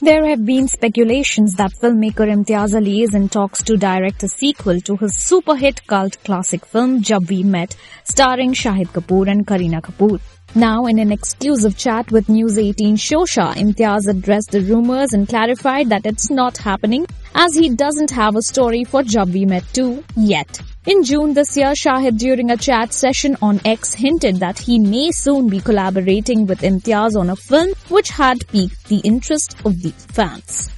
There have been speculations that filmmaker Imtiaz Ali is in talks to direct a sequel to his super hit cult classic film Jab We Met, starring Shahid Kapoor and Kareena Kapoor. Now, in an exclusive chat with News 18 Showsha, Imtiaz addressed the rumors and clarified that it's not happening as he doesn't have a story for Jab We Met 2 yet. In June this year, Shahid during a chat session on X hinted that he may soon be collaborating with Imtiaz on a film which had piqued the interest of the fans.